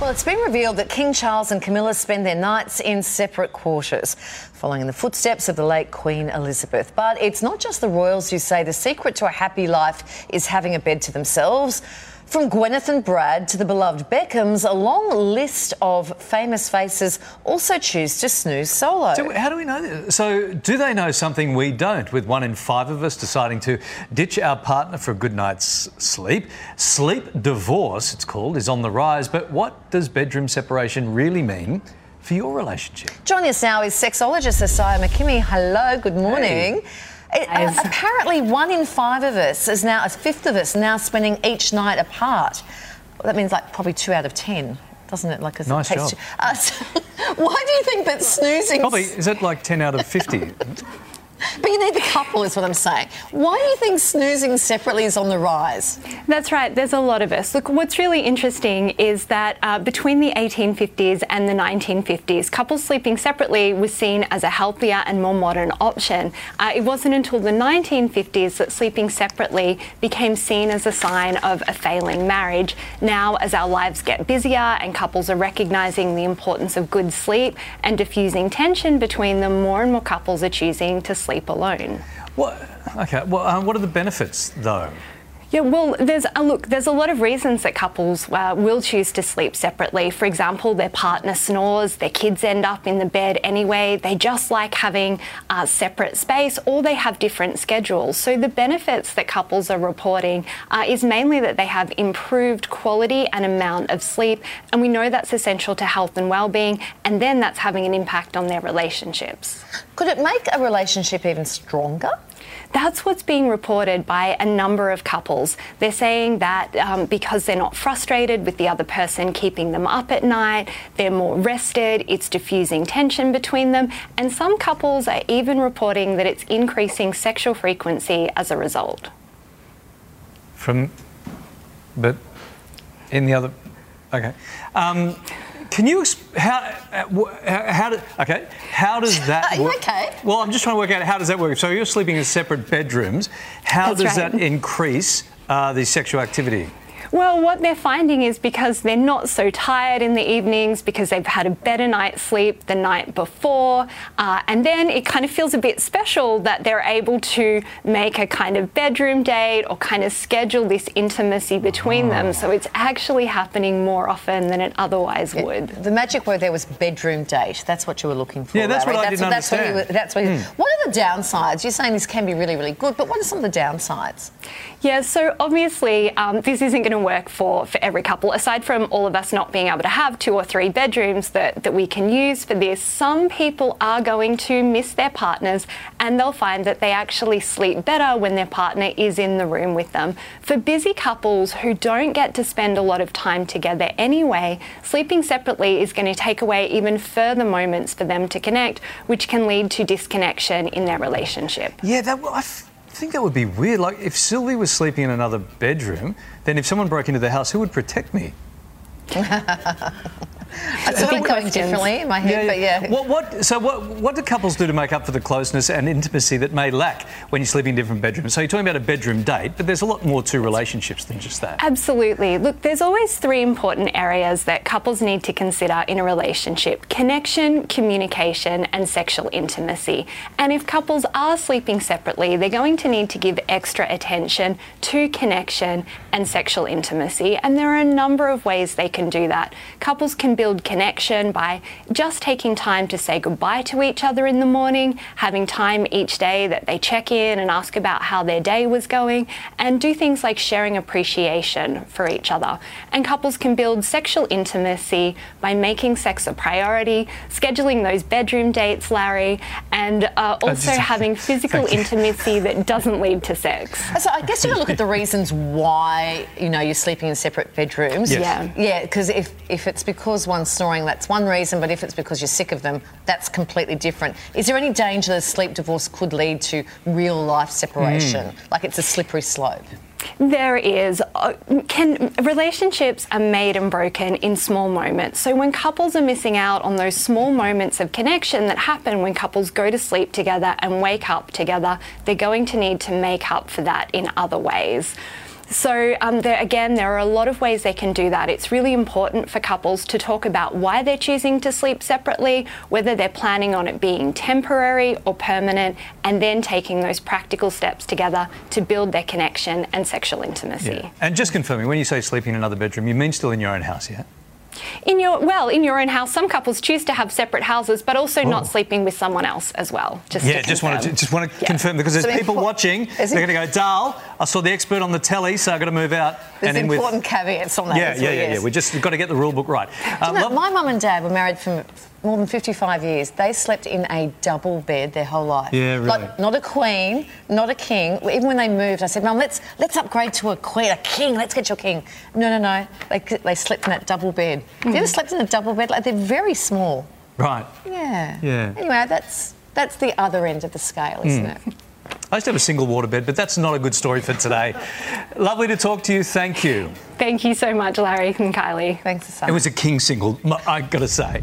Well, it's been revealed that King Charles and Camilla spend their nights in separate quarters, following in the footsteps of the late Queen Elizabeth. But it's not just the royals who say the secret to a happy life is having a bed to themselves. From Gwyneth and Brad to the beloved Beckhams, a long list of famous faces also choose to snooze solo. So how do we know this? So do they know something we don't? With one in five of us deciding to ditch our partner for a good night's sleep. Sleep divorce, it's called, is on the rise. But what does bedroom separation really mean? For your relationship. Joining us now is sexologist Isiah McKimmie. Hello, good morning. It- uh, apparently, one in five of us is now, a fifth of us now spending each night apart. Well, that means like probably two out of ten, doesn't it? Like, it Nice takes job. two- uh, so why do you think that snoozing? Probably, is it like 10 out of 50? But you need the couple, is what I'm saying. Why do you think snoozing separately is on the rise? That's right, there's a lot of us. Look, what's really interesting is that uh, between the 1850s and the 1950s, couples sleeping separately was seen as a healthier and more modern option. Uh, it wasn't until the 1950s that sleeping separately became seen as a sign of a failing marriage. Now, as our lives get busier and couples are recognizing the importance of good sleep and diffusing tension between them, more and more couples are choosing to sleep alone. what, okay, well, uh, what are the benefits, though? Yeah, well, there's a look. There's a lot of reasons that couples uh, will choose to sleep separately. For example, their partner snores, their kids end up in the bed anyway. They just like having uh, separate space, or they have different schedules. So the benefits that couples are reporting uh, is mainly that they have improved quality and amount of sleep, and we know that's essential to health and well-being. And then that's having an impact on their relationships. Could it make a relationship even stronger? That's what's being reported by a number of couples. They're saying that um, because they're not frustrated with the other person keeping them up at night, they're more rested, it's diffusing tension between them, and some couples are even reporting that it's increasing sexual frequency as a result. From, but in the other, okay. Um, can you how uh, how, how do, okay how does that work? okay? Well, I'm just trying to work out how does that work. So you're sleeping in separate bedrooms. How That's does right. that increase uh, the sexual activity? Well, what they're finding is because they're not so tired in the evenings, because they've had a better night's sleep the night before, uh, and then it kind of feels a bit special that they're able to make a kind of bedroom date or kind of schedule this intimacy between them. So it's actually happening more often than it otherwise would. The magic word there was bedroom date. That's what you were looking for. Yeah, that's Larry. what I that's, didn't that's What you were, understand. that's what, you, what are the downsides? You're saying this can be really, really good, but what are some of the downsides? Yeah, so obviously um, this isn't going to work for, for every couple. Aside from all of us not being able to have two or three bedrooms that, that we can use for this, some people are going to miss their partners and they'll find that they actually sleep better when their partner is in the room with them. For busy couples who don't get to spend a lot of time together anyway, sleeping separately is going to take away even further moments for them to connect, which can lead to disconnection in their relationship. Yeah, that I f- think that would be weird. Like if Sylvie was sleeping in another bedroom, then if someone broke into the house, who would protect me? It's all big going questions. differently in my head, but yeah. What, what, so what, what do couples do to make up for the closeness and intimacy that may lack when you sleep in different bedrooms? So you're talking about a bedroom date, but there's a lot more to relationships than just that. Absolutely. Look, there's always three important areas that couples need to consider in a relationship connection, communication, and sexual intimacy. And if couples are sleeping separately, they're going to need to give extra attention to connection and sexual intimacy. And there are a number of ways they can do that. Couples can build connection by just taking time to say goodbye to each other in the morning, having time each day that they check in and ask about how their day was going, and do things like sharing appreciation for each other. And couples can build sexual intimacy by making sex a priority, scheduling those bedroom dates, Larry, and uh, also just- having physical intimacy that doesn't lead to sex. So I guess you gotta look at the reasons why you know you're sleeping in separate bedrooms. Yes. Yeah. Yeah, because if, if it's because one's snoring, that's one reason, but if it's because you're sick of them, that's completely different. Is there any danger that sleep divorce could lead to real life separation? Like it's a slippery slope? There is. Uh, Can relationships are made and broken in small moments. So when couples are missing out on those small moments of connection that happen when couples go to sleep together and wake up together, they're going to need to make up for that in other ways. So, um, there, again, there are a lot of ways they can do that. It's really important for couples to talk about why they're choosing to sleep separately, whether they're planning on it being temporary or permanent, and then taking those practical steps together to build their connection and sexual intimacy. Yeah. And just confirming, when you say sleeping in another bedroom, you mean still in your own house, yeah? In your well, in your own house, some couples choose to have separate houses, but also not sleeping with someone else as well. Just Yeah, to just wanted to confirm. just want to Yeah. confirm because there's So people impor- watching. Is They're going to go, Dal, I saw the expert on the telly, so I've got to move out. There's in with- important caveats on that. Yeah, as yeah, well, yeah, yeah. yes. We just got to get the rule book right. Do Um, you know, love- my mum and dad were married for more than 55 years. They slept in a double bed their whole life. Yeah, really. Like, not a queen, not a king. Even when they moved, I said, Mum, let's let's upgrade to a queen, a king. Let's get your king. No, no, no. They, they slept in that double bed. Have you ever hmm. slept in a double bed? Like they're very small. right. Yeah. Yeah. Anyway, that's that's the other end of the scale, isn't hmm. it? I used to have a single water bed, but that's not a good story for today. Lovely to talk to you. Thank you. Thank you so much, Larry and Kylie. Thanks, Isiah. It was a king single, I've got to say.